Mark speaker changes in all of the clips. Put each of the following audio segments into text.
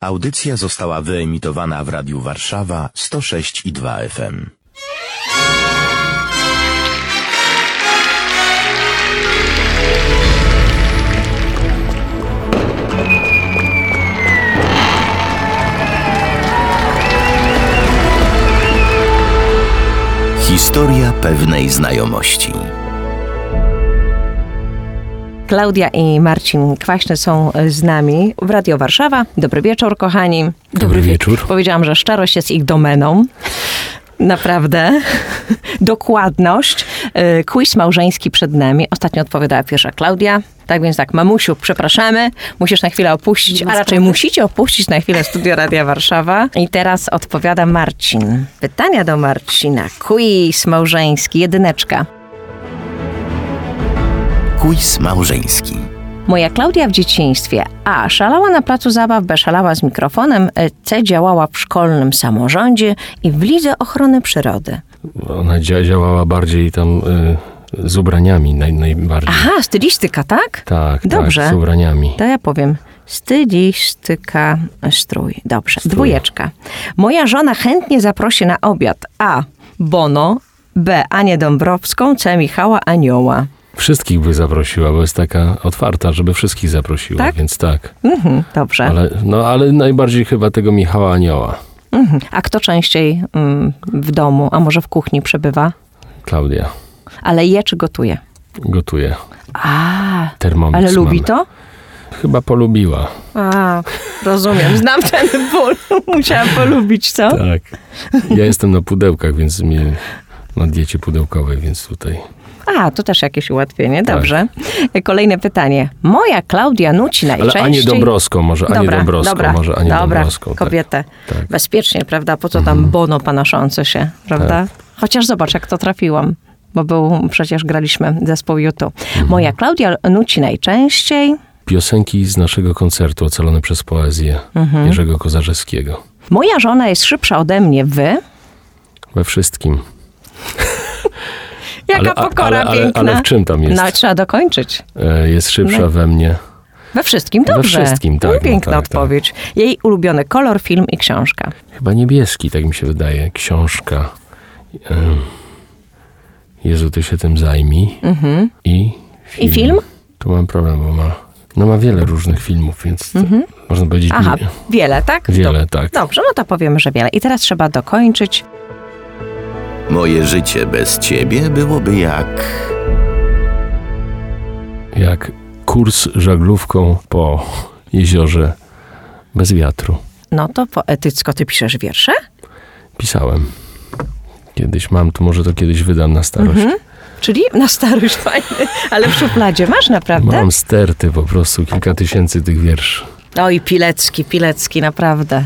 Speaker 1: Audycja została wyemitowana w Radiu Warszawa 106 i 2 FM. Historia pewnej znajomości.
Speaker 2: Klaudia i Marcin Kwaśny są z nami w Radio Warszawa. Dobry wieczór, kochani.
Speaker 3: Dobry wieczór.
Speaker 2: Powiedziałam, że szczerość jest ich domeną. Naprawdę. Dokładność. Y, Quiz małżeński przed nami. Ostatnio odpowiadała pierwsza Klaudia. Tak więc tak, mamusiu, przepraszamy. Musisz na chwilę opuścić, a raczej musicie opuścić na chwilę studio Radia Warszawa. I teraz odpowiada Marcin. Pytania do Marcina. Quiz małżeński, jedyneczka.
Speaker 1: Quiz małżeński.
Speaker 2: Moja Klaudia w dzieciństwie A. Szalała na placu zabaw, B. Szalała z mikrofonem, e, C. Działała w szkolnym samorządzie i w Lidze Ochrony Przyrody.
Speaker 3: Ona dzia- działała bardziej tam y, z ubraniami naj, najbardziej.
Speaker 2: Aha, stylistyka, tak?
Speaker 3: Tak,
Speaker 2: Dobrze.
Speaker 3: tak, z ubraniami.
Speaker 2: To ja powiem. Stylistyka, strój. Dobrze.
Speaker 3: Strój.
Speaker 2: Dwójeczka. Moja żona chętnie zaprosi na obiad A. Bono, B. Anię Dąbrowską, C. Michała Anioła.
Speaker 3: Wszystkich by zaprosiła, bo jest taka otwarta, żeby wszystkich zaprosiła,
Speaker 2: Tak?
Speaker 3: więc tak.
Speaker 2: Mhm, dobrze.
Speaker 3: Ale, no, ale najbardziej chyba tego Michała Anioła.
Speaker 2: Mhm. A kto częściej mm, w domu, a może w kuchni przebywa?
Speaker 3: Klaudia
Speaker 2: Ale je czy gotuje?
Speaker 3: gotuje.
Speaker 2: A,
Speaker 3: Termomix
Speaker 2: ale lubi
Speaker 3: mamy.
Speaker 2: to?
Speaker 3: Chyba polubiła.
Speaker 2: A, rozumiem. Znam ten ból. Musiałam polubić, co?
Speaker 3: Tak. Ja jestem na pudełkach, więc mnie na diecie pudełkowej, więc tutaj.
Speaker 2: A, to też jakieś ułatwienie. Dobrze. Kolejne pytanie. Moja Klaudia nuci
Speaker 3: Tak. Ale
Speaker 2: najczęściej...
Speaker 3: Anię Dąbrowską, może Anię
Speaker 2: dobra,
Speaker 3: Dąbrowską,
Speaker 2: dobra,
Speaker 3: może Anię
Speaker 2: dobra.
Speaker 3: Dąbrowską. tak.
Speaker 2: Kobietę.
Speaker 3: tak.
Speaker 2: Bezpiecznie, prawda? Po co tam bono panoszące się, prawda? Chociaż zobacz, jak to trafiłam. Bo był, przecież graliśmy zespół YouTube.
Speaker 3: Mhm.
Speaker 2: Moja Klaudia nuci najczęściej...
Speaker 3: Piosenki z naszego koncertu ocalone przez poezję
Speaker 2: Mhm.
Speaker 3: Jerzego Kozarzewskiego.
Speaker 2: Moja żona jest szybsza ode mnie, wy...
Speaker 3: We wszystkim.
Speaker 2: Jaka
Speaker 3: ale,
Speaker 2: pokora
Speaker 3: ale, ale,
Speaker 2: piękna.
Speaker 3: ale w czym tam jest?
Speaker 2: No, trzeba dokończyć.
Speaker 3: E, Jest szybsza
Speaker 2: No.
Speaker 3: we mnie.
Speaker 2: We wszystkim
Speaker 3: We
Speaker 2: dobrze.
Speaker 3: wszystkim, tak,
Speaker 2: No,
Speaker 3: no
Speaker 2: piękna
Speaker 3: tak, tak.
Speaker 2: odpowiedź. Jej ulubiony kolor, film i książka.
Speaker 3: Chyba niebieski, tak mi się wydaje. Książka. Jezu, ty się tym zajmij. I film.
Speaker 2: Mhm. I film?
Speaker 3: Tu mam problem, bo ma, no ma wiele różnych filmów, więc to, można powiedzieć...
Speaker 2: Mhm. Aha, wiele, tak?
Speaker 3: Wiele,
Speaker 2: Dob-
Speaker 3: tak.
Speaker 2: Dobrze, no to powiemy, że wiele. I teraz trzeba dokończyć.
Speaker 1: Moje życie bez ciebie byłoby jak...
Speaker 3: Jak kurs żaglówką po jeziorze bez wiatru.
Speaker 2: No to poetycko ty piszesz wiersze?
Speaker 3: Pisałem. Kiedyś mam, to może to kiedyś wydam na starość.
Speaker 2: Mhm. Czyli na starość fajny, ale w szufladzie masz naprawdę?
Speaker 3: Mam sterty po prostu, kilka tysięcy tych wierszy.
Speaker 2: Oj, Pilecki, Pilecki, naprawdę.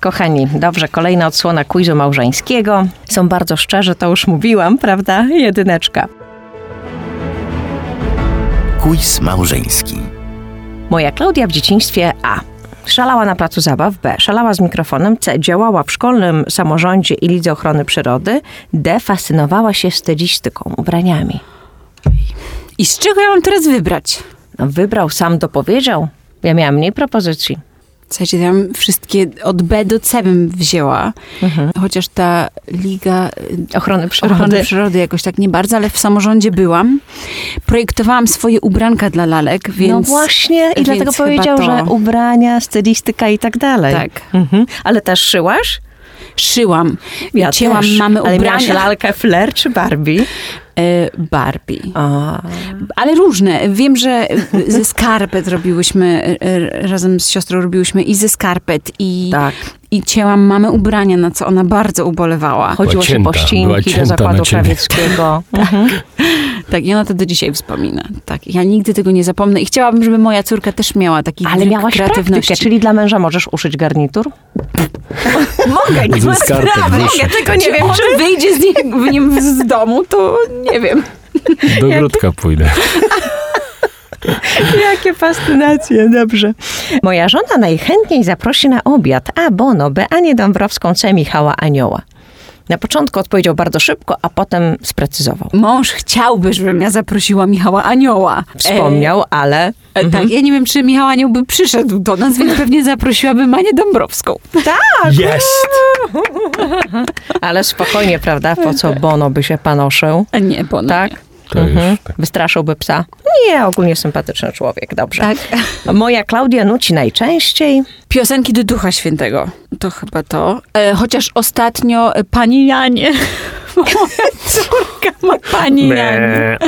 Speaker 2: Kochani, dobrze, kolejna odsłona quizu małżeńskiego. Są bardzo szczerzy, to już mówiłam, prawda? Jedyneczka.
Speaker 1: Quiz małżeński.
Speaker 2: Moja Klaudia w dzieciństwie A. Szalała na placu zabaw, B. Szalała z mikrofonem, C. Działała w szkolnym samorządzie i Lidze Ochrony Przyrody, D. Fascynowała się stylistyką, ubraniami.
Speaker 4: I z czego ja mam teraz wybrać?
Speaker 2: No, wybrał, sam dopowiedział. Ja miałam mniej propozycji.
Speaker 4: Słuchajcie, ja wszystkie od B do C bym wzięła. Chociaż ta Liga y,
Speaker 2: Ochrony Przyrody.
Speaker 4: Ochrony Przyrody jakoś tak nie bardzo, ale w samorządzie byłam. Projektowałam swoje ubranka dla lalek, więc...
Speaker 2: no właśnie, i dlatego powiedział,
Speaker 4: to-
Speaker 2: że ubrania, stylistyka i tak dalej.
Speaker 4: Tak.
Speaker 2: Mhm. Ale też szyłaś?
Speaker 4: Szyłam.
Speaker 2: Ja
Speaker 4: Cięłam
Speaker 2: też.
Speaker 4: mamy
Speaker 2: Ale miałaś
Speaker 4: ubrania.
Speaker 2: lalkę Flair czy Barbie?
Speaker 4: E, Barbie.
Speaker 2: A,
Speaker 4: Ale różne. Wiem, że ze skarpet robiłyśmy, e, razem z siostrą robiłyśmy i ze skarpet, i,
Speaker 2: tak.
Speaker 4: i cięłam mamy ubrania, na co ona bardzo ubolewała.
Speaker 2: Chodziło się
Speaker 3: cięta,
Speaker 2: po ścinki do zakładu krawieckiego. Mhm.
Speaker 4: Tak, i ona to do dzisiaj wspomina. Tak, ja nigdy tego nie zapomnę i chciałabym, żeby moja córka też miała taki
Speaker 2: Ale miałaś
Speaker 4: kreatywności.
Speaker 2: czyli dla męża możesz uszyć garnitur? Mogę, nie ma sprawy. Ja tego nie wiem, czy...
Speaker 4: wyjdzie z, nie, w nim z domu, to nie wiem.
Speaker 3: Do ogródka pójdę.
Speaker 2: Jakie fascynacje, dobrze. Moja żona najchętniej zaprosi na obiad A. Bono, B. Anię Dąbrowską, C. Michała Anioła. Na początku odpowiedział bardzo szybko, a potem sprecyzował.
Speaker 4: Mąż chciałby, żebym ja zaprosiła Michała Anioła.
Speaker 2: Wspomniał, ale
Speaker 4: E, e, Tak, ja nie wiem, czy Michał Anioł by przyszedł do nas, więc pewnie zaprosiłabym Manię Dąbrowską.
Speaker 3: Jest!
Speaker 2: Ale spokojnie, prawda? Po co Bono by się panoszył?
Speaker 4: Nie, bo no
Speaker 2: Tak?
Speaker 4: nie.
Speaker 3: To już tak.
Speaker 2: Wystraszyłby psa? Nie, ogólnie sympatyczny człowiek, dobrze.
Speaker 4: Tak.
Speaker 2: Moja Klaudia nuci najczęściej.
Speaker 4: Piosenki do Ducha Świętego. To chyba to. E, chociaż ostatnio e, Pani Janie. Moja córka ma Pani Janie.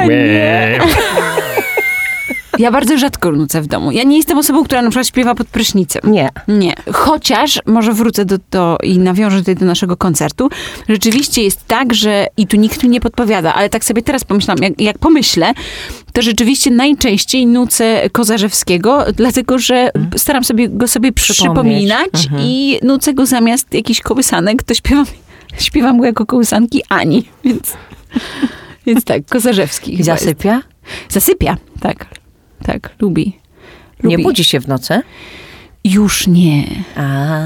Speaker 3: Nie.
Speaker 4: Ja bardzo rzadko nucę w domu. Ja nie jestem osobą, która na przykład śpiewa pod prysznicem.
Speaker 2: Nie.
Speaker 4: Nie. Chociaż, może wrócę do, do i nawiążę tutaj do naszego koncertu, rzeczywiście jest tak, że i tu nikt mi nie podpowiada, ale tak sobie teraz pomyślałam, jak, jak pomyślę, to rzeczywiście najczęściej nucę Kozarzewskiego, dlatego że staram sobie go sobie przypominać i nucę go zamiast jakichś kołysanek, to śpiewam, śpiewam go jako kołysanki Ani, więc, więc tak, Kozarzewski. Chyba jest.
Speaker 2: zasypia?
Speaker 4: Zasypia, tak. Tak, lubi.
Speaker 2: Nie
Speaker 4: lubi.
Speaker 2: budzi się w nocy?
Speaker 4: Już nie.
Speaker 2: A.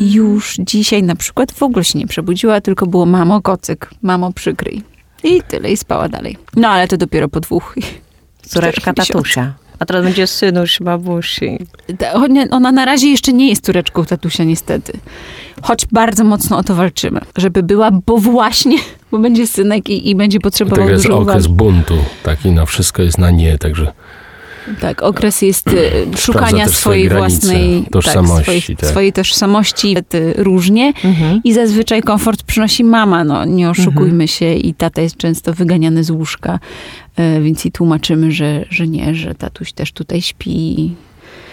Speaker 4: Już dzisiaj na przykład w ogóle się nie przebudziła, tylko było mamo kocyk, mamo przykryj. I tyle, i spała dalej. No ale to dopiero po dwóch.
Speaker 2: Córeczka tatusia. A teraz będzie synuś babusi.
Speaker 4: Ta- Ona- na razie jeszcze nie jest córeczką tatusia niestety. Choć bardzo mocno o to walczymy, żeby była, bo właśnie, bo będzie synek i, i będzie potrzebował
Speaker 3: Tak jest
Speaker 4: dużo
Speaker 3: okres
Speaker 4: uwagi.
Speaker 3: buntu. Taki na wszystko jest na nie, także
Speaker 4: Tak, okres jest e, szukania swojej własnej
Speaker 3: tożsamości,
Speaker 4: tak, swojej,
Speaker 3: tak.
Speaker 4: swojej tożsamości e, różnie i zazwyczaj komfort przynosi mama, no nie oszukujmy się i tata jest często wyganiany z łóżka, e, więc i tłumaczymy, że, że nie, że tatuś też tutaj śpi.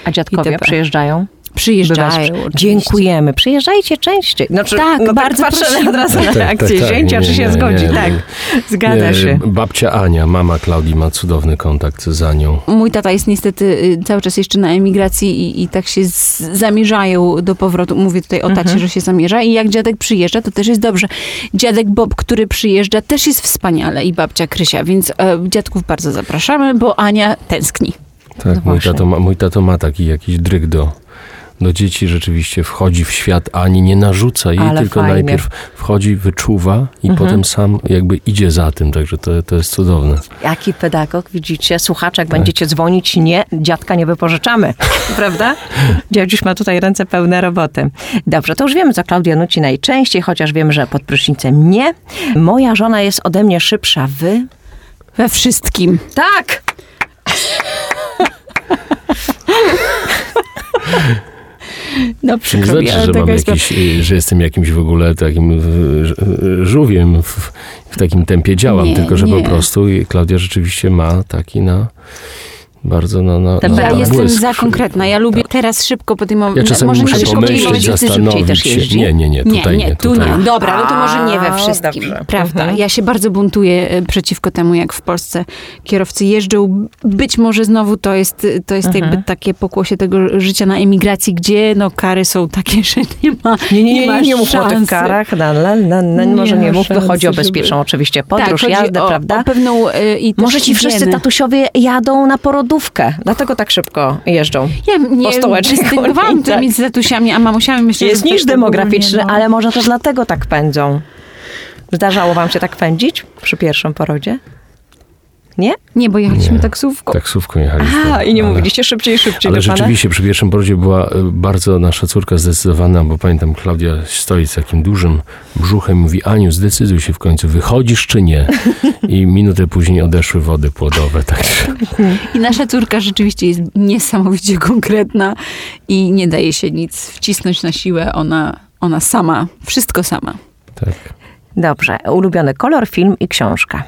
Speaker 2: A dziadkowie
Speaker 4: itp.
Speaker 2: przyjeżdżają?
Speaker 4: Przyjeżdżają.
Speaker 2: Dziękujemy. Przyjeżdżajcie częściej. Znaczy,
Speaker 4: Tak,
Speaker 2: no
Speaker 4: bardzo
Speaker 2: patrzę
Speaker 4: prosimy.
Speaker 2: od razu na
Speaker 3: Tak, tak,
Speaker 2: reakcję
Speaker 3: tak,
Speaker 2: zięcia, czy się
Speaker 3: nie,
Speaker 2: zgodzi.
Speaker 3: nie,
Speaker 2: tak,
Speaker 3: nie.
Speaker 2: zgadza się.
Speaker 3: Babcia Ania, mama Klaudii ma cudowny kontakt z Anią.
Speaker 4: Mój tata jest niestety y, cały czas jeszcze na emigracji i, i tak się z, zamierzają do powrotu. Mówię tutaj o tacie,
Speaker 2: Mhm.
Speaker 4: że się zamierza. I jak dziadek przyjeżdża, to też jest dobrze. Dziadek Bob, który przyjeżdża, też jest wspaniale i babcia Krysia, więc e, dziadków bardzo zapraszamy, bo Ania tęskni.
Speaker 3: Tak,
Speaker 2: No
Speaker 3: mój, tato ma, mój tato ma taki jakiś dryg do, do dzieci, rzeczywiście wchodzi w świat Ani, nie narzuca jej,
Speaker 2: Ale
Speaker 3: tylko
Speaker 2: fajnie.
Speaker 3: najpierw wchodzi, wyczuwa i potem sam jakby idzie za tym, także to, to jest cudowne.
Speaker 2: Jaki pedagog, widzicie? Słuchacze, jak będziecie dzwonić, nie, dziadka nie wypożyczamy, prawda? Dziadziuś ma tutaj ręce pełne roboty. Dobrze, to już wiemy, co Klaudia nuci najczęściej, chociaż wiem, że pod prysznicem nie. Moja żona jest ode mnie szybsza, wy?
Speaker 4: We wszystkim.
Speaker 2: Tak!
Speaker 4: No
Speaker 3: Nie
Speaker 4: przykro mi,
Speaker 3: znaczy,
Speaker 4: ale
Speaker 3: że, mam jakiś, y, że jestem jakimś w ogóle takim y, żółwiem w, w takim tempie działam,
Speaker 4: Nie,
Speaker 3: tylko że
Speaker 4: nie.
Speaker 3: po prostu Klaudia rzeczywiście ma taki na bardzo na, na, na
Speaker 4: Ja
Speaker 2: Tak,
Speaker 4: jestem
Speaker 3: błysk.
Speaker 4: za konkretna. Ja lubię teraz szybko podejmować.
Speaker 3: Ja czasami
Speaker 4: może
Speaker 3: muszę
Speaker 4: nie
Speaker 3: pomyśleć, zastanowić
Speaker 2: też
Speaker 3: się. Nie, nie, nie, tutaj nie.
Speaker 4: tu
Speaker 3: tutaj.
Speaker 4: nie. Dobra, no to może nie we wszystkim.
Speaker 2: dobrze.
Speaker 4: Prawda.
Speaker 2: Mhm.
Speaker 4: Ja się bardzo buntuję e, przeciwko temu, jak w Polsce kierowcy jeżdżą. Być może znowu to jest, to jest
Speaker 2: Mhm.
Speaker 4: jakby takie pokłosie tego życia na emigracji, gdzie no kary są takie, że nie ma
Speaker 2: Nie, nie, nie,
Speaker 4: ma
Speaker 2: nie, nie mów o tych karach. Na, na, na, na,
Speaker 4: Nie
Speaker 2: może nie
Speaker 4: ma
Speaker 2: mów,
Speaker 4: szansy,
Speaker 2: chodzi o
Speaker 4: żeby-
Speaker 2: bezpieczną oczywiście
Speaker 4: Tak,
Speaker 2: podróż,
Speaker 4: chodzi
Speaker 2: jazdę,
Speaker 4: o,
Speaker 2: prawda?
Speaker 4: O pewną i też
Speaker 2: Może ci wszyscy tatusiowie jadą na porodówkę, dlatego tak szybko jeżdżą.
Speaker 4: Ja nie
Speaker 2: po tak.
Speaker 4: między tatusiami a mamusiami. Myślę,
Speaker 2: Jest niż demograficzny,
Speaker 4: no.
Speaker 2: ale może to dlatego tak pędzą. Zdarzało wam się tak pędzić przy pierwszym porodzie? Nie?
Speaker 4: Nie, bo jechaliśmy
Speaker 3: Nie.
Speaker 4: taksówką.
Speaker 3: Taksówką jechaliśmy.
Speaker 2: A, i nie
Speaker 3: ale-
Speaker 2: mówiliście szybciej, szybciej
Speaker 3: Ale
Speaker 2: do pana?
Speaker 3: rzeczywiście przy pierwszym porodzie była y, bardzo nasza córka zdecydowana, bo pamiętam, Klaudia stoi z takim dużym brzuchem i mówi, Aniu, zdecyduj się w końcu, wychodzisz czy nie? I minutę później odeszły wody płodowe. Także
Speaker 4: I nasza córka rzeczywiście jest niesamowicie konkretna i nie daje się nic wcisnąć na siłę. Ona, ona sama, wszystko sama.
Speaker 3: tak.
Speaker 2: Dobrze, ulubiony kolor, film i książka.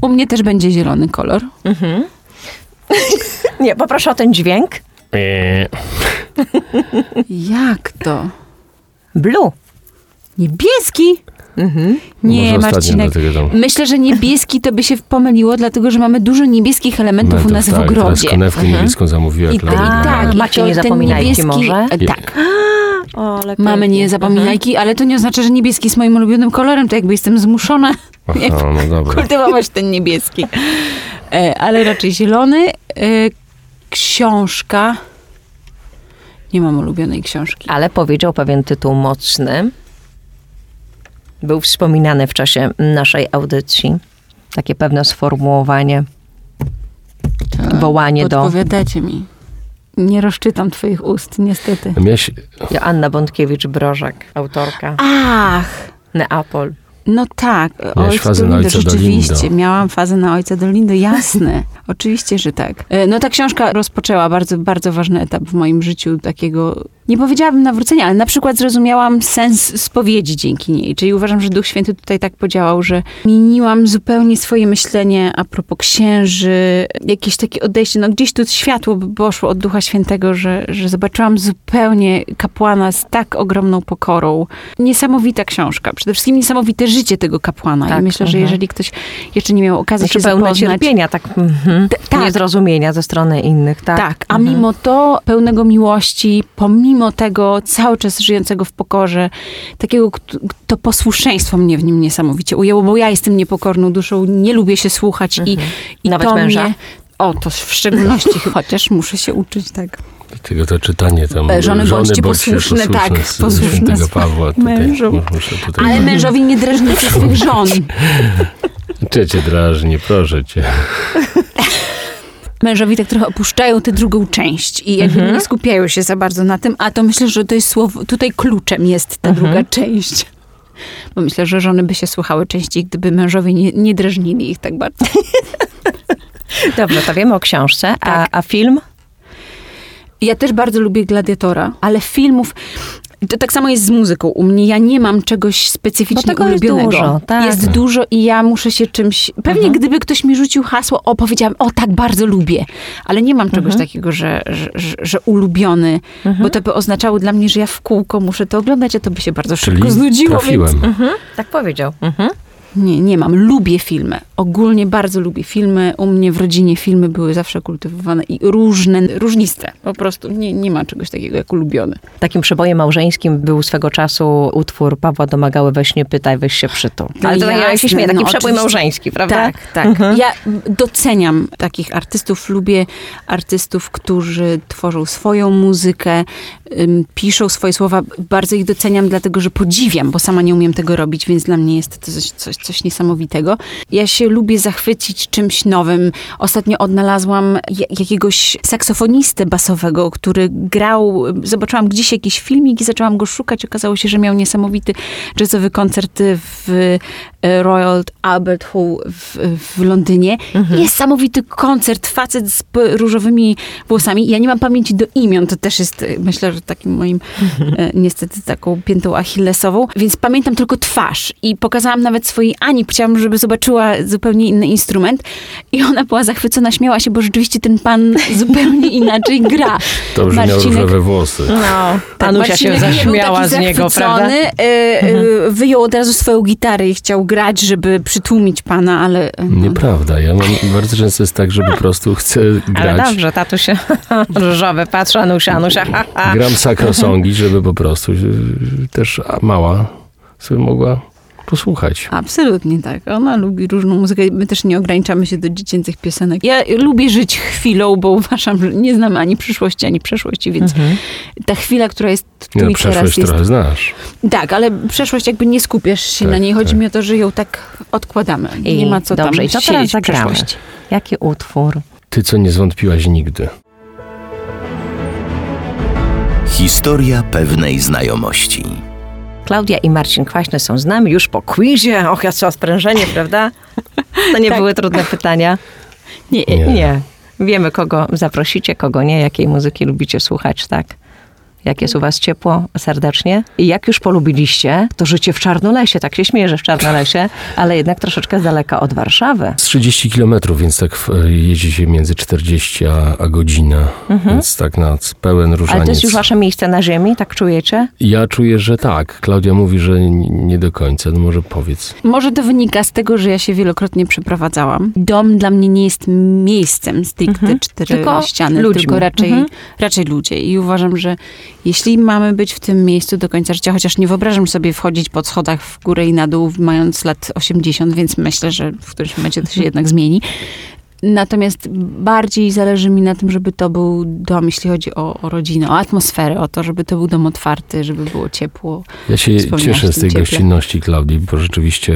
Speaker 4: U mnie też będzie zielony kolor.
Speaker 2: Nie, poproszę o ten dźwięk.
Speaker 4: Jak to?
Speaker 2: Blue.
Speaker 4: Niebieski? Nie,
Speaker 3: Może
Speaker 4: Marcinek. Myślę, że niebieski to by się pomyliło, dlatego że mamy dużo niebieskich elementów u nas w
Speaker 3: tak, teraz
Speaker 4: ogrodzie.
Speaker 3: konewkę niebieską zamówiła
Speaker 4: I,
Speaker 3: Klaudia.
Speaker 4: tak, i
Speaker 2: Macie
Speaker 4: to
Speaker 2: niezapominajki
Speaker 4: ten niebieski,
Speaker 2: może?
Speaker 4: Tak,
Speaker 2: O, ale
Speaker 4: mamy
Speaker 2: pięknie.
Speaker 4: niezapominajki, ale to nie oznacza, że niebieski jest moim ulubionym kolorem, to jakby jestem zmuszona
Speaker 3: Aha, no
Speaker 4: kultywować ten niebieski. E, ale raczej zielony. E, książka. Nie mam ulubionej książki.
Speaker 2: Ale powiedział pewien tytuł mocny. Był wspominany w czasie naszej audycji. Takie pewne sformułowanie, wołanie do
Speaker 4: Podpowiadacie mi. Nie rozczytam twoich ust, niestety.
Speaker 3: Miałeś,
Speaker 2: Joanna Bątkiewicz-Brożak, autorka.
Speaker 4: Ach,
Speaker 2: Neapol.
Speaker 4: no tak.
Speaker 3: Miałaś fazę na Ojca
Speaker 4: rzeczywiście.
Speaker 3: Dolindo.
Speaker 4: Miałam fazę na Ojca Dolindo, jasne. Oczywiście, że tak. E, No ta książka rozpoczęła bardzo, bardzo ważny etap w moim życiu takiego, nie powiedziałabym nawrócenia, ale na przykład zrozumiałam sens spowiedzi dzięki niej. Czyli uważam, że Duch Święty tutaj tak podziałał, że zmieniłam zupełnie swoje myślenie a propos księży, jakieś takie odejście, no gdzieś tu światło poszło od Ducha Świętego, że, że zobaczyłam zupełnie kapłana z tak ogromną pokorą. Niesamowita książka. Przede wszystkim niesamowite życie tego kapłana.
Speaker 2: Tak,
Speaker 4: I myślę, że
Speaker 2: mhm.
Speaker 4: jeżeli ktoś jeszcze nie miał okazji
Speaker 2: Znaczy
Speaker 4: się
Speaker 2: pełne
Speaker 4: zapoznać...
Speaker 2: cierpienia, tak, mhm.
Speaker 4: T- tak.
Speaker 2: niezrozumienia ze strony innych, tak.
Speaker 4: Tak, a
Speaker 2: Mhm.
Speaker 4: mimo to pełnego miłości, pomimo tego cały czas żyjącego w pokorze, takiego, to posłuszeństwo mnie w nim niesamowicie ujęło, bo ja jestem niepokorną duszą, nie lubię się słuchać i, i
Speaker 2: Nawet
Speaker 4: to
Speaker 2: męża?
Speaker 4: mnie... O, to w szczególności, chociaż muszę się uczyć, tak.
Speaker 3: tego to czytanie tam.
Speaker 4: E, żony bądźcie posłuszne, tak,
Speaker 3: z- z
Speaker 4: posłuszne
Speaker 3: Świętego Pawła. Tutaj,
Speaker 4: mężom.
Speaker 3: Tutaj...
Speaker 4: Ale mężowi nie drażnicie swych żon.
Speaker 3: Czy cię drażni, proszę cię.
Speaker 4: Mężowi tak trochę opuszczają tę drugą część i jakby
Speaker 2: Mhm.
Speaker 4: nie skupiają się za bardzo na tym, a to myślę, że to jest słowo, tutaj kluczem jest ta
Speaker 2: Mhm.
Speaker 4: druga część. Bo myślę, że żony by się słuchały częściej, gdyby mężowie nie, nie drażnili ich tak bardzo.
Speaker 2: Dobrze, to wiemy o książce, a,
Speaker 4: Tak.
Speaker 2: a film?
Speaker 4: Ja też bardzo lubię Gladiatora, ale filmów... To tak samo jest z muzyką. U mnie ja nie mam czegoś specyficznie
Speaker 2: Bo tego jest
Speaker 4: ulubionego.
Speaker 2: dużo, tak.
Speaker 4: Jest dużo i ja muszę się czymś... Pewnie gdyby ktoś mi rzucił hasło, o, powiedziałam, o, tak bardzo lubię. Ale nie mam czegoś takiego, że, że, że, że ulubiony, bo to by oznaczało dla mnie, że ja w kółko muszę to oglądać, a to by się bardzo
Speaker 3: Czyli
Speaker 4: szybko znudziło.
Speaker 3: trafiłem.
Speaker 4: Więc
Speaker 2: Tak powiedział. Mhm.
Speaker 4: Nie, nie mam. Lubię filmy. Ogólnie bardzo lubię filmy. U mnie w rodzinie filmy były zawsze kultywowane i różne, różniste. Po prostu nie, nie ma czegoś takiego jak ulubiony.
Speaker 2: Takim przebojem małżeńskim był swego czasu utwór Pawła Domagały Weź nie pytaj, weź się przytul.
Speaker 4: No
Speaker 2: Ale to ja się śmieję, taki
Speaker 4: no
Speaker 2: przebój małżeński, prawda?
Speaker 4: Tak, tak. Ja doceniam takich artystów, lubię artystów, którzy tworzą swoją muzykę, piszą swoje słowa. Bardzo ich doceniam, dlatego że podziwiam, bo sama nie umiem tego robić, więc dla mnie jest to coś, coś, coś niesamowitego. Ja się lubię zachwycić czymś nowym. Ostatnio odnalazłam ja- jakiegoś saksofonistę basowego, który grał, zobaczyłam gdzieś jakiś filmik i zaczęłam go szukać. Okazało się, że miał niesamowity jazzowy koncert w e, Royal Albert Hall w, w Londynie. Niesamowity koncert, facet z różowymi włosami. Ja nie mam pamięci do imion, to też jest, e, myślę, że takim moim e, niestety taką piętą achillesową, więc pamiętam tylko twarz i pokazałam nawet swojej Ani, chciałam, żeby zobaczyła zupełnie inny instrument i ona była zachwycona, śmiała się, bo rzeczywiście ten pan zupełnie inaczej gra.
Speaker 3: To, miał
Speaker 4: Marcinek-
Speaker 3: różowe włosy.
Speaker 2: No, Anusia się
Speaker 4: Marcinek nie był
Speaker 2: zaśmiała z niego, prawda?
Speaker 4: Zachwycony, e, e, Wyjął od razu swoją gitarę i chciał grać, żeby przytłumić pana, ale... e, no.
Speaker 3: Nieprawda. Ja mam, bardzo często jest tak, że po prostu chcę
Speaker 2: Ale
Speaker 3: grać.
Speaker 2: dobrze, tatuś różowy, patrz, Anusia, Anusia, ha, ha.
Speaker 3: Gram sakrosongi, żeby po prostu y, też mała sobie mogła posłuchać.
Speaker 4: Absolutnie tak. Ona lubi różną muzykę. My też nie ograniczamy się do dziecięcych piosenek. Ja lubię żyć chwilą, bo uważam, że nie znam ani przyszłości, ani przeszłości, więc ta chwila, która jest tu
Speaker 3: Nie, no,
Speaker 4: i teraz
Speaker 3: przeszłość
Speaker 4: jest...
Speaker 3: trochę znasz.
Speaker 4: Tak, ale przeszłość jakby nie skupiasz się
Speaker 3: Tak,
Speaker 4: na niej. Chodzi
Speaker 3: tak.
Speaker 4: mi o to, że ją tak odkładamy.
Speaker 2: I
Speaker 4: nie ma co
Speaker 2: dobrze,
Speaker 4: tam
Speaker 2: i co teraz
Speaker 4: siedzieć w
Speaker 2: zagramy?
Speaker 4: przeszłości.
Speaker 2: Jaki utwór?
Speaker 3: Ty, co nie zwątpiłaś nigdy.
Speaker 1: Historia pewnej znajomości.
Speaker 2: Klaudia i Marcin Kwaśny są z nami już po quizie. Och, ja co sprężenie, prawda? To nie
Speaker 4: Tak.
Speaker 2: były trudne pytania.
Speaker 4: Nie,
Speaker 3: Nie.
Speaker 2: Nie. Wiemy, kogo zaprosicie, kogo nie, jakiej muzyki lubicie słuchać, tak? Jak jest u was ciepło, serdecznie. I jak już polubiliście, to życie w Czarnolesie. Tak się śmieję, że w Czarnolesie, ale jednak troszeczkę z daleka od Warszawy.
Speaker 3: Z 30 kilometrów, więc tak w- jeździ się między 40 a, a godzina. Więc tak na pełen różaniec.
Speaker 2: Mhm. Ale to jest już wasze miejsce na ziemi, tak czujecie?
Speaker 3: Ja czuję, że tak. Klaudia mówi, że nie do końca. No może powiedz.
Speaker 4: Może to wynika z tego, że ja się wielokrotnie przeprowadzałam. Dom dla mnie nie jest miejscem stricte cztery
Speaker 2: Tylko
Speaker 4: ściany,
Speaker 2: ludźmi.
Speaker 4: tylko raczej,
Speaker 2: Mhm.
Speaker 4: raczej ludzie. I uważam, że jeśli mamy być w tym miejscu do końca życia, chociaż nie wyobrażam sobie wchodzić po schodach w górę i na dół, mając lat 80, więc myślę, że w którymś momencie to się jednak zmieni. Natomiast bardziej zależy mi na tym, żeby to był dom, jeśli chodzi o, o rodzinę, o atmosferę, o to, żeby to był dom otwarty, żeby było ciepło.
Speaker 3: Ja się cieszę z tej
Speaker 4: cieple.
Speaker 3: gościnności Klaudii, bo rzeczywiście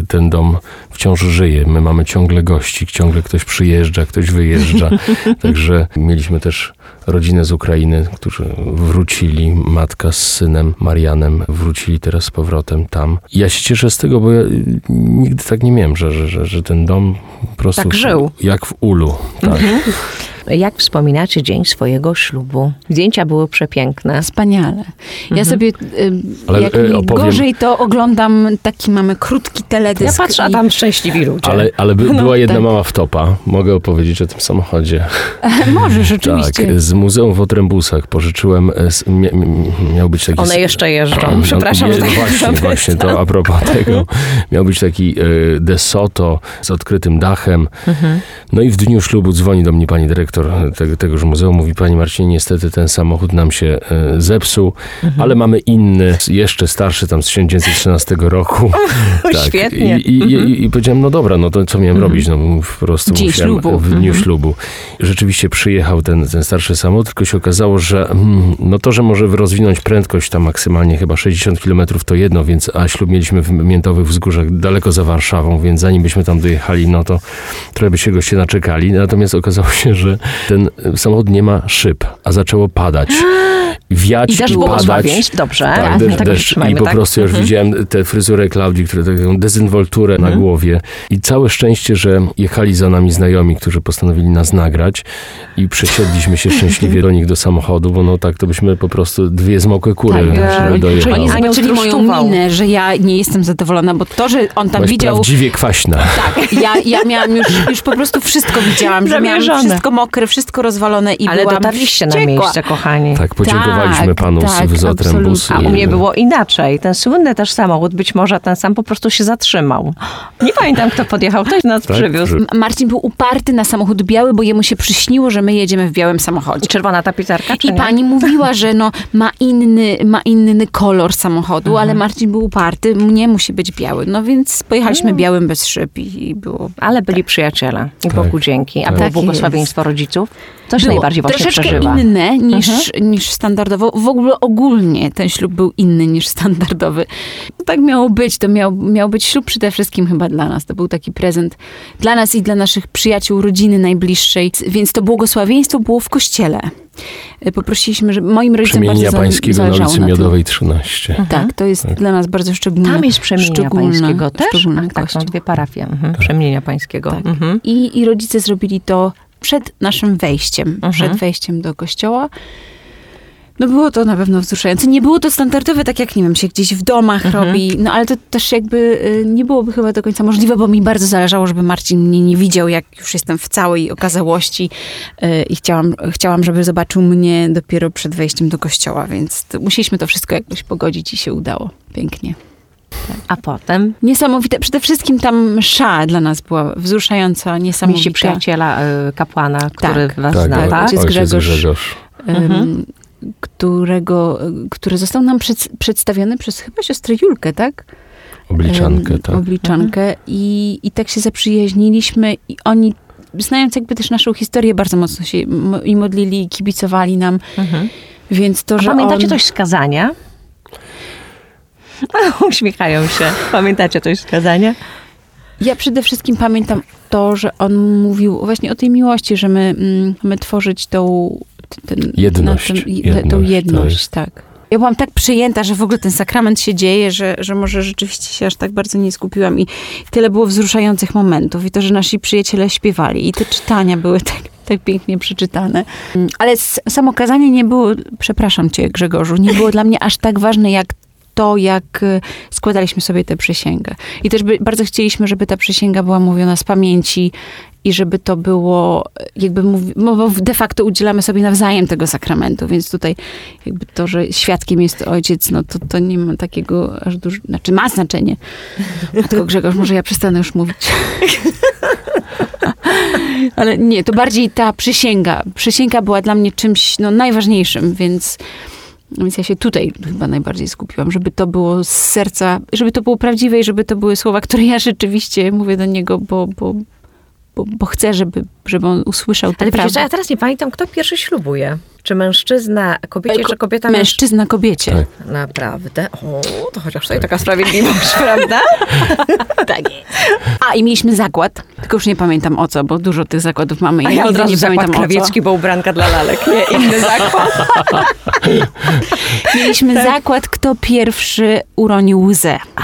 Speaker 3: y, ten dom wciąż żyje. My mamy ciągle gości, ciągle ktoś przyjeżdża, ktoś wyjeżdża. Także mieliśmy też rodzinę z Ukrainy, którzy wrócili, matka z synem Marianem, wrócili teraz z powrotem tam. Ja się cieszę z tego, bo ja y, nigdy tak nie miałem, że, że, że, że ten dom po prostu...
Speaker 2: Tak żył.
Speaker 3: Jak w ulu. Tak.
Speaker 2: Jak wspominacie dzień swojego ślubu? Zdjęcia były przepiękne.
Speaker 4: Wspaniale. Ja sobie, y,
Speaker 3: Ale,
Speaker 4: jak
Speaker 3: y,
Speaker 4: mi
Speaker 3: opowiem-
Speaker 4: gorzej, to oglądam taki, mamy krótki teledysk.
Speaker 2: Ja patrzę, a
Speaker 4: i-
Speaker 2: tam szczęśliwi ludzie.
Speaker 3: Ale, ale by,
Speaker 4: No,
Speaker 3: była jedna
Speaker 4: tak.
Speaker 3: mała wtopa. Mogę opowiedzieć o tym samochodzie.
Speaker 4: Możesz, oczywiście.
Speaker 3: Tak, z Muzeum w Otrębusach pożyczyłem, e, z- mia, miał być taki...
Speaker 2: One jeszcze jeżdżą. Przepraszam, że tak
Speaker 3: Właśnie, właśnie, to a propos tego. Miał być taki e, De Soto z odkrytym dachem.
Speaker 2: Mhm.
Speaker 3: No i w dniu ślubu dzwoni do mnie pani dyrektor tego, tegoż muzeum. Mówi, pani Marcinie, niestety ten samochód nam się e, zepsuł,
Speaker 2: Mhm.
Speaker 3: ale mamy inny, jeszcze starszy, tam z 1913 roku.
Speaker 2: Świetnie.
Speaker 3: I, i, i, I powiedziałem, no dobra, no to co miałem robić? No po prostu
Speaker 4: Dzień
Speaker 3: musiałem
Speaker 4: ślubu.
Speaker 3: w dniu ślubu. Rzeczywiście przyjechał ten, ten starszy samochód, tylko się okazało, że mm, no to, że może rozwinąć prędkość tam maksymalnie chyba 60 km to jedno, więc a ślub mieliśmy w Miętowych Wzgórzach daleko za Warszawą, więc zanim byśmy tam dojechali, no to trochę by się goście naczekali. Natomiast okazało się, że ten samochód nie ma szyb, a zaczęło padać. Wiać
Speaker 2: I
Speaker 3: padać.
Speaker 2: dobrze.
Speaker 3: Tak, deszcz,
Speaker 2: tak
Speaker 3: deszcz. I po
Speaker 2: tak?
Speaker 3: prostu ja już
Speaker 2: Mhm.
Speaker 3: widziałem tę fryzurę Klaudii, która taką dezynwolturę na głowie. I całe szczęście, że jechali za nami znajomi, którzy postanowili nas nagrać i przesiedliśmy się szczęśliwie do nich do samochodu, bo no tak to byśmy po prostu dwie zmokłe kury
Speaker 4: Tak,
Speaker 3: żeby dojechały.
Speaker 4: Oni
Speaker 2: Anioł
Speaker 4: zobaczyli moją minę, że ja nie jestem zadowolona, bo to, że on tam
Speaker 3: Byłaś
Speaker 4: widział...
Speaker 3: prawdziwie kwaśna.
Speaker 4: Tak, ja, ja miałam już, już po prostu wszystko widziałam, że miałam wszystko mokre, wszystko rozwalone i
Speaker 2: Ale
Speaker 4: byłam
Speaker 2: dotarliście na miejsce, kochani.
Speaker 3: Tak, podziękowaliśmy
Speaker 4: Tak,
Speaker 3: panu
Speaker 4: tak,
Speaker 3: z Zatrębus.
Speaker 2: A u mnie było inaczej. Ten słynny też samochód, być może ten sam po prostu się zatrzymał. Nie pamiętam, kto podjechał, ktoś nas
Speaker 3: Tak,
Speaker 2: przywiózł.
Speaker 3: że-
Speaker 4: M- Marcin był uparty na samochód biały, bo jemu się przyśniło, że my jedziemy w białym samochodzie.
Speaker 2: Czerwona tapicerka, czy
Speaker 4: I
Speaker 2: nie?
Speaker 4: pani mówiła, że no, ma, inny, ma inny kolor samochodu,
Speaker 2: Mhm.
Speaker 4: ale Marcin był uparty, nie musi być biały. No więc pojechaliśmy białym bez szyb i, i było...
Speaker 2: Ale byli przyjaciele. I Bogu dzięki. A
Speaker 3: tak.
Speaker 2: było
Speaker 4: Tak
Speaker 2: błogosławieństwo rodziców? Coś
Speaker 4: Było
Speaker 2: najbardziej właśnie
Speaker 4: troszeczkę
Speaker 2: przeżywa.
Speaker 4: inne niż, niż standardowo. W ogóle ogólnie ten ślub był inny niż standardowy. To tak miało być. To miał, miał być ślub przede wszystkim chyba dla nas. To był taki prezent dla nas i dla naszych przyjaciół, rodziny najbliższej. Więc to błogosławieństwo było w kościele. Poprosiliśmy, że moim rodzicom bardzo
Speaker 3: Przemienia
Speaker 4: za-
Speaker 3: pańskiego na
Speaker 4: zależało
Speaker 3: ulicy
Speaker 4: na tym.
Speaker 3: Miodowej 13.
Speaker 4: Tak, to jest dla nas bardzo szczególne.
Speaker 2: Tam jest przemienia pańskiego też?
Speaker 4: szczególny
Speaker 2: Ach, tak, są
Speaker 4: kościół.
Speaker 2: dwie parafie. Mhm. Przemienia pańskiego.
Speaker 4: Tak.
Speaker 2: Mhm.
Speaker 4: I, I rodzice zrobili to przed naszym wejściem, przed wejściem do kościoła. No było to na pewno wzruszające. Nie było to standardowe, tak jak, nie wiem, się gdzieś w domach robi, no ale to też jakby y, nie byłoby chyba do końca możliwe, bo mi bardzo zależało, żeby Marcin mnie nie widział, jak już jestem w całej okazałości y, i chciałam, chciałam, żeby zobaczył mnie dopiero przed wejściem do kościoła, więc to, musieliśmy to wszystko jakoś pogodzić i się udało. Pięknie.
Speaker 2: A potem
Speaker 4: Niesamowite. Przede wszystkim tam msza dla nas była wzruszająca,
Speaker 2: mieliście
Speaker 4: niesamowita.
Speaker 2: przyjaciela y, kapłana, który
Speaker 4: Tak.
Speaker 2: was
Speaker 3: Tak,
Speaker 2: zna, tak?
Speaker 4: Ojciec
Speaker 3: ojciec
Speaker 4: Grzegorz.
Speaker 3: Grzegorz.
Speaker 4: em, którego, który został nam przed, przedstawiony przez chyba siostrę Julkę, tak?
Speaker 3: Obliczankę, tak.
Speaker 4: Obliczankę i, i tak się zaprzyjaźniliśmy i oni, znając jakby też naszą historię, bardzo mocno się i modlili, i kibicowali nam,
Speaker 2: Mhm.
Speaker 4: więc to,
Speaker 2: A
Speaker 4: że
Speaker 2: pamiętacie
Speaker 4: on...
Speaker 2: coś z kazania? Uśmiechają się. Pamiętacie coś z kazania?
Speaker 4: Ja przede wszystkim pamiętam to, że on mówił właśnie o tej miłości, że my mm, mamy tworzyć tą... Ten,
Speaker 3: Jedność.
Speaker 4: ten, je-
Speaker 3: Jedność,
Speaker 4: tą
Speaker 3: to
Speaker 4: jedność,
Speaker 3: jest-
Speaker 4: tak. Ja byłam tak przyjęta, że w ogóle ten sakrament się dzieje, że, że może rzeczywiście się aż tak bardzo nie skupiłam i tyle było wzruszających momentów i to, że nasi przyjaciele śpiewali i te czytania były tak, tak pięknie przeczytane. Mm, Ale samo kazanie nie było, przepraszam cię Grzegorzu, nie było dla mnie aż tak ważne jak to, jak y, składaliśmy sobie tę przysięgę. I też by, bardzo chcieliśmy, żeby ta przysięga była mówiona z pamięci i żeby to było, jakby mówi, no bo de facto udzielamy sobie nawzajem tego sakramentu, więc tutaj jakby to, że świadkiem jest ojciec, no to, to nie ma takiego aż dużo, znaczy ma znaczenie. Tylko Grzegorz, może ja przestanę już mówić. Ale nie, to bardziej ta przysięga. Przysięga była dla mnie czymś no, najważniejszym, więc, więc ja się tutaj chyba najbardziej skupiłam, żeby to było z serca, żeby to było prawdziwe i żeby to były słowa, które ja rzeczywiście mówię do niego, bo, bo, bo, bo chcę, żeby, żeby on usłyszał tę
Speaker 2: Ale
Speaker 4: prawdę.
Speaker 2: co, ja teraz nie pamiętam, kto pierwszy ślubuje. Czy mężczyzna kobiecie,
Speaker 4: Ko-
Speaker 2: czy kobieta mężczyzna?
Speaker 4: Mężczyzna kobiecie.
Speaker 3: Tak.
Speaker 2: Naprawdę? O, to chociaż tutaj taka sprawiedliwość, prawda?
Speaker 4: Tak jest. A, i mieliśmy zakład, tylko już nie pamiętam o co, bo dużo tych zakładów mamy. i
Speaker 2: A ja od razu
Speaker 4: nie pamiętam o co.
Speaker 2: bo ubranka dla lalek, nie inny zakład.
Speaker 4: Mieliśmy
Speaker 2: Tak.
Speaker 4: zakład, kto pierwszy uronił łzę.
Speaker 2: A,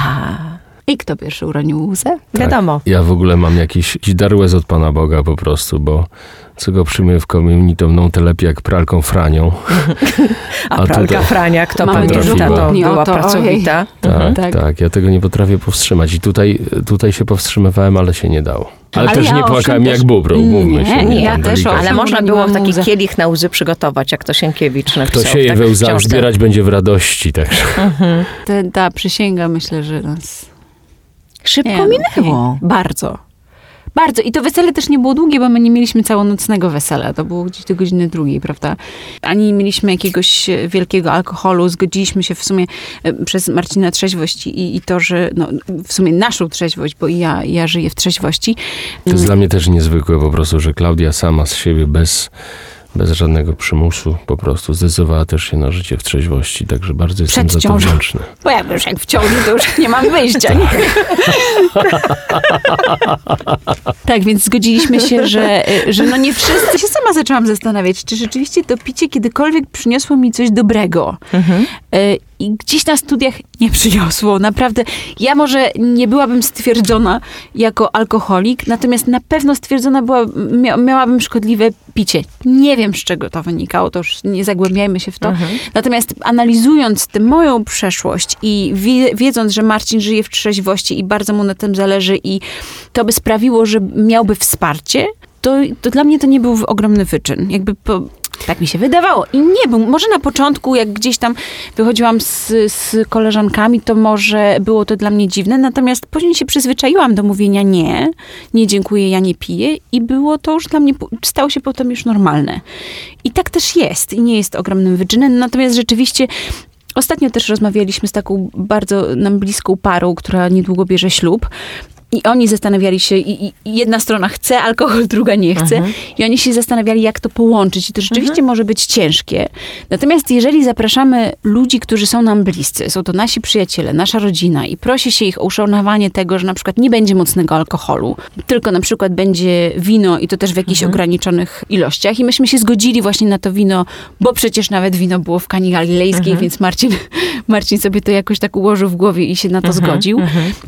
Speaker 4: I kto pierwszy uronił łzę?
Speaker 2: wiadomo.
Speaker 3: Ja w ogóle mam jakiś, dar łez od Pana Boga po prostu, bo co go przyjmuję w komunii, to mną te lepiej jak pralką franią.
Speaker 2: A,
Speaker 3: A
Speaker 2: pralka
Speaker 3: tutaj-
Speaker 2: Frania, kto
Speaker 4: Mamy
Speaker 2: pamięta, to
Speaker 4: dużo
Speaker 2: była
Speaker 4: o to,
Speaker 2: pracowita.
Speaker 3: Tak,
Speaker 4: Tak.
Speaker 3: tak, ja tego nie potrafię powstrzymać. I tutaj, tutaj się powstrzymywałem, ale się nie dało. Ale,
Speaker 4: Ale
Speaker 3: też
Speaker 4: ja
Speaker 3: nie płakałem
Speaker 4: też-
Speaker 3: jak bubrą, mówmy
Speaker 4: Nie,
Speaker 3: się.
Speaker 4: nie, ja
Speaker 3: tam
Speaker 4: też.
Speaker 2: Ale można było taki
Speaker 4: łzę.
Speaker 2: kielich na łzy przygotować, jak to Sienkiewicz napisał.
Speaker 3: Kto sieje
Speaker 2: tak,
Speaker 3: we łzach, zbierać będzie w radości. Także.
Speaker 4: Ta, ta przysięga myślę, że nas...
Speaker 2: Szybko
Speaker 4: Nie, no,
Speaker 2: minęło.
Speaker 4: Bardzo. Bardzo. I to wesele też nie było długie, bo my nie mieliśmy całonocnego wesela. To było gdzieś do godziny drugiej, prawda? Ani nie mieliśmy jakiegoś e, wielkiego alkoholu. Zgodziliśmy się w sumie e, przez Marcina trzeźwość i, i to, że no, w sumie naszą trzeźwość, bo i ja, ja żyję w trzeźwości.
Speaker 3: To jest dla mnie też niezwykłe po prostu, że Klaudia sama z siebie bez, bez żadnego przymusu po prostu zdecydowała też się na życie w trzeźwości. Także bardzo jestem
Speaker 4: Przed
Speaker 3: za to
Speaker 4: ciążą.
Speaker 3: wdzięczny.
Speaker 4: Bo ja już jak w ciągu, to już nie mam wyjścia. Nie? tak, więc zgodziliśmy się, że, że no nie wszyscy... Się sama zaczęłam zastanawiać, czy rzeczywiście to picie kiedykolwiek przyniosło mi coś dobrego. E, I gdzieś na studiach nie przyniosło. Naprawdę, ja może nie byłabym stwierdzona jako alkoholik, natomiast na pewno stwierdzona była, mia, miałabym szkodliwe picie. Nie wiem, z czego to wynikało, to już nie zagłębiajmy się w to. Natomiast analizując tę moją przeszłość i wie, wiedząc, że Marcin żyje w trzeźwości i bardzo mu na tym zależy i to by sprawiło, że miałby wsparcie, to, to dla mnie to nie był ogromny wyczyn. Jakby po, tak mi się wydawało. I nie był. Może na początku, jak gdzieś tam wychodziłam z, z koleżankami, to może było to dla mnie dziwne. Natomiast później się przyzwyczaiłam do mówienia nie, nie dziękuję, ja nie piję. I było to już dla mnie, stało się potem już normalne. I tak też jest. I nie jest ogromnym wyczynem. Natomiast rzeczywiście Ostatnio też rozmawialiśmy z taką bardzo nam bliską parą, która niedługo bierze ślub. I oni zastanawiali się, i, i jedna strona chce alkohol, druga nie chce. I oni się zastanawiali, jak to połączyć. I to rzeczywiście może być ciężkie. Natomiast jeżeli zapraszamy ludzi, którzy są nam bliscy, są to nasi przyjaciele, nasza rodzina i prosi się ich o uszanowanie tego, że na przykład nie będzie mocnego alkoholu, tylko na przykład będzie wino i to też w jakichś ograniczonych ilościach. I myśmy się zgodzili właśnie na to wino, bo przecież nawet wino było w Kani Galilejskiej, więc Marcin, Marcin sobie to jakoś tak ułożył w głowie i się na to zgodził.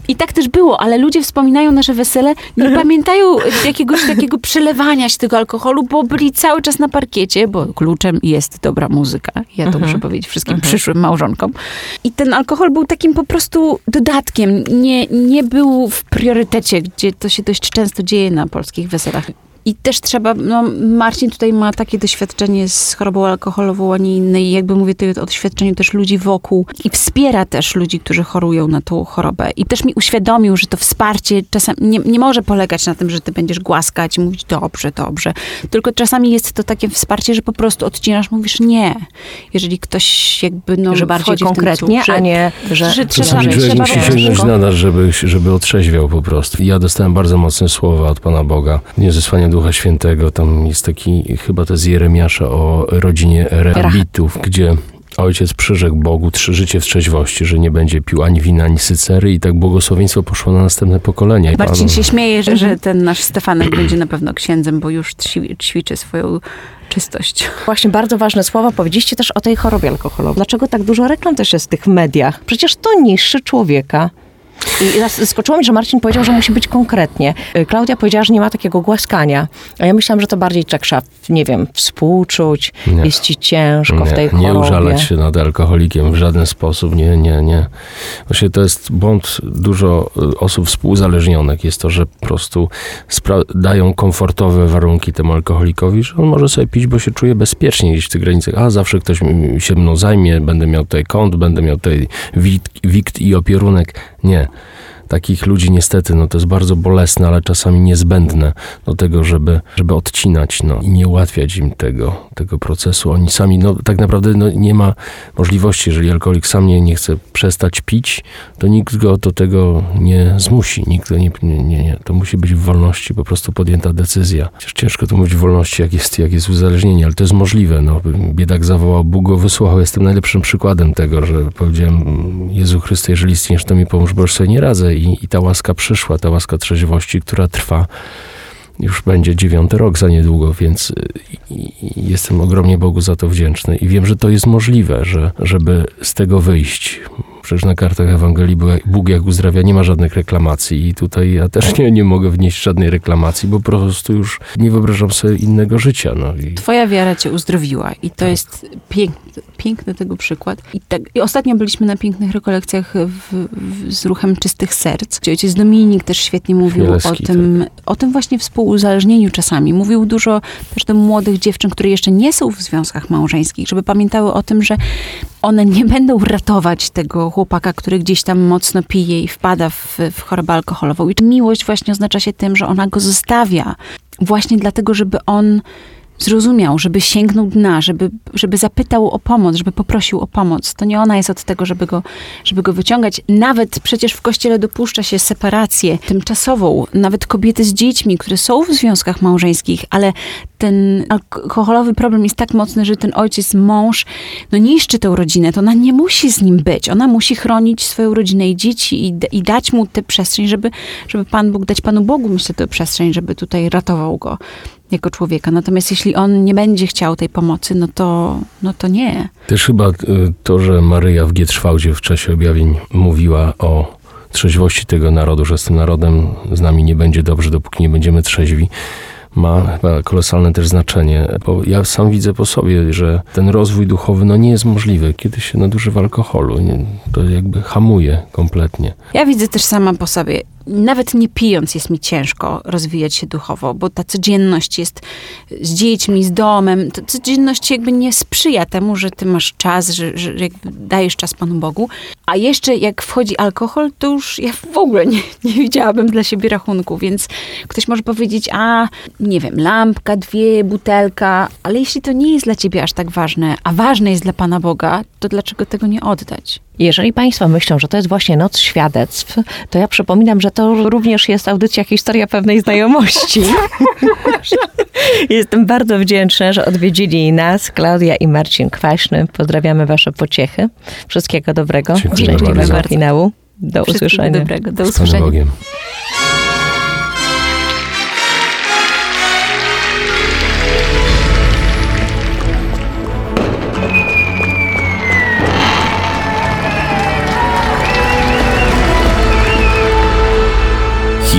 Speaker 4: I tak też było, ale ludzie wspominają nasze wesele, nie pamiętają jakiegoś takiego przelewania się tego alkoholu, bo byli cały czas na parkiecie, bo kluczem jest dobra muzyka. Ja to muszę powiedzieć wszystkim przyszłym małżonkom. I ten alkohol był takim po prostu dodatkiem. Nie, nie był w priorytecie, gdzie to się dość często dzieje na polskich weselach. I też trzeba, no Marcin tutaj ma takie doświadczenie z chorobą alkoholową, a nie innej. I jakby mówię tutaj o doświadczeniu też ludzi wokół. I wspiera też ludzi, którzy chorują na tą chorobę. I też mi uświadomił, że to wsparcie czasem nie, nie może polegać na tym, że ty będziesz głaskać i mówić dobrze, dobrze. Tylko czasami jest to takie wsparcie, że po prostu odcinasz, mówisz nie. Jeżeli ktoś jakby, no
Speaker 2: że bardziej konkretnie,
Speaker 4: cud, że-
Speaker 2: a nie, że,
Speaker 4: że trzeba-
Speaker 3: Czasami człowiek musi sięgnąć na nas, żeby, żeby otrzeźwiał po prostu. Ja dostałem bardzo mocne słowa od Pana Boga. Nie zesłania Ducha Świętego. Tam jest taki, chyba to jest Jeremiasza o rodzinie Rehabitów, gdzie ojciec przyrzekł Bogu trzy życie w trzeźwości, że nie będzie pił ani wina, ani sycery i tak błogosławieństwo poszło na następne pokolenia.
Speaker 4: Marcin
Speaker 3: Pan-
Speaker 4: się śmieje, że, że ten nasz Stefanek będzie na pewno księdzem, bo już ćwi- ćwiczy swoją czystość.
Speaker 2: Właśnie bardzo ważne słowa powiedzieliście też o tej chorobie alkoholowej. Dlaczego tak dużo reklam też jest w tych mediach? Przecież to niszczy człowieka. I zaskoczyło mnie, że Marcin powiedział, że musi być konkretnie. Y, Klaudia powiedziała, że nie ma takiego głaskania. A ja myślałam, że to bardziej trzeba, nie wiem, współczuć,
Speaker 3: Nie.
Speaker 2: jest ci ciężko w tej
Speaker 3: nie,
Speaker 2: chorobie.
Speaker 3: nie użalać się nad alkoholikiem w żaden sposób, nie, nie, nie. Właśnie to jest błąd dużo y, osób współzależnionych. Jest to, że po prostu dają komfortowe warunki temu alkoholikowi, że on może sobie pić, bo się czuje bezpiecznie gdzieś w tych granicach. A zawsze ktoś się mną zajmie, będę miał tutaj kąt, będę miał tutaj wikt, wikt i opierunek. Nie. Takich ludzi niestety, no to jest bardzo bolesne, ale czasami niezbędne do tego, żeby, żeby odcinać, no i nie ułatwiać im tego, tego procesu. Oni sami, no tak naprawdę no, nie ma możliwości, jeżeli alkoholik sam nie, nie chce przestać pić, to nikt go do tego nie zmusi, nikt nie, nie, nie, nie. To musi być w wolności po prostu podjęta decyzja. Chociaż ciężko to mówić w wolności, jak jest, jak jest uzależnienie, ale to jest możliwe. No, biedak zawołał, Bóg go wysłuchał. Jestem najlepszym przykładem tego, że powiedziałem, Jezu Chryste, jeżeli istniesz, to mi pomóż, bo już sobie nie radzę. I, I ta łaska przyszła, ta łaska trzeźwości, która trwa już będzie dziewiąty rok za niedługo, więc y, jestem ogromnie Bogu za to wdzięczny i wiem, że to jest możliwe, że, żeby z tego wyjść. Przecież na kartach Ewangelii Bóg jak uzdrawia, nie ma żadnych reklamacji i tutaj ja też nie, nie mogę wnieść żadnej reklamacji, bo po prostu już nie wyobrażam sobie innego życia. No. I
Speaker 4: Twoja wiara cię uzdrowiła i to
Speaker 3: Tak.
Speaker 4: jest piękny, piękny tego przykład. I, tak, I ostatnio byliśmy na pięknych rekolekcjach w, w, z ruchem Czystych Serc, gdzie ojciec Dominik też świetnie mówił
Speaker 3: Chmielewski,
Speaker 4: o tym, o tym właśnie współuzależnieniu czasami. Mówił dużo też do młodych dziewczyn, które jeszcze nie są w związkach małżeńskich, żeby pamiętały o tym, że one nie będą ratować tego chłopaka, który gdzieś tam mocno pije i wpada w, w chorobę alkoholową. I miłość właśnie oznacza się tym, że ona go zostawia. Właśnie dlatego, żeby on zrozumiał, żeby sięgnął dna, żeby, żeby zapytał o pomoc, żeby poprosił o pomoc. To nie ona jest od tego, żeby go, żeby go wyciągać. Nawet przecież w kościele dopuszcza się separację tymczasową. Nawet kobiety z dziećmi, które są w związkach małżeńskich, ale ten alkoholowy problem jest tak mocny, że ten ojciec, mąż, no niszczy tę rodzinę, to ona nie musi z nim być. Ona musi chronić swoją rodzinę i dzieci i, i dać mu tę przestrzeń, żeby, żeby Pan Bóg, dać Panu Bogu, myślę, tę przestrzeń, żeby tutaj ratował go jako człowieka. Natomiast jeśli on nie będzie chciał tej pomocy, no to, no to nie.
Speaker 3: Też chyba y, to, że Maryja w Gietrzwałdzie w czasie objawień mówiła o trzeźwości tego narodu, że z tym narodem z nami nie będzie dobrze, dopóki nie będziemy trzeźwi, ma chyba kolosalne też znaczenie, bo ja sam widzę po sobie, że ten rozwój duchowy no nie jest możliwy, kiedy się nadużywa alkoholu. Nie, to jakby hamuje kompletnie.
Speaker 4: Ja widzę też sama po sobie, nawet nie pijąc jest mi ciężko rozwijać się duchowo, bo ta codzienność jest z dziećmi, z domem. Ta codzienność jakby nie sprzyja temu, że ty masz czas, że, że dajesz czas Panu Bogu. A jeszcze jak wchodzi alkohol, to już ja w ogóle nie, nie widziałabym dla siebie rachunku, więc ktoś może powiedzieć, a nie wiem, lampka, dwie, butelka, ale jeśli to nie jest dla ciebie aż tak ważne, a ważne jest dla Pana Boga, to dlaczego tego nie oddać?
Speaker 2: Jeżeli Państwo myślą, że to jest właśnie Noc Świadectw, to ja przypominam, że to również jest audycja Historia pewnej znajomości. Jestem bardzo wdzięczna, że odwiedzili nas Klaudia i Marcin Kwaśny. Pozdrawiamy Wasze pociechy. Wszystkiego dobrego.
Speaker 3: Dziękujemy
Speaker 2: Szczęśliwego
Speaker 3: bardzo.
Speaker 2: finału. Do
Speaker 4: Wszystkiego
Speaker 2: usłyszenia.
Speaker 4: dobrego. Do
Speaker 3: Z Panem
Speaker 4: usłyszenia.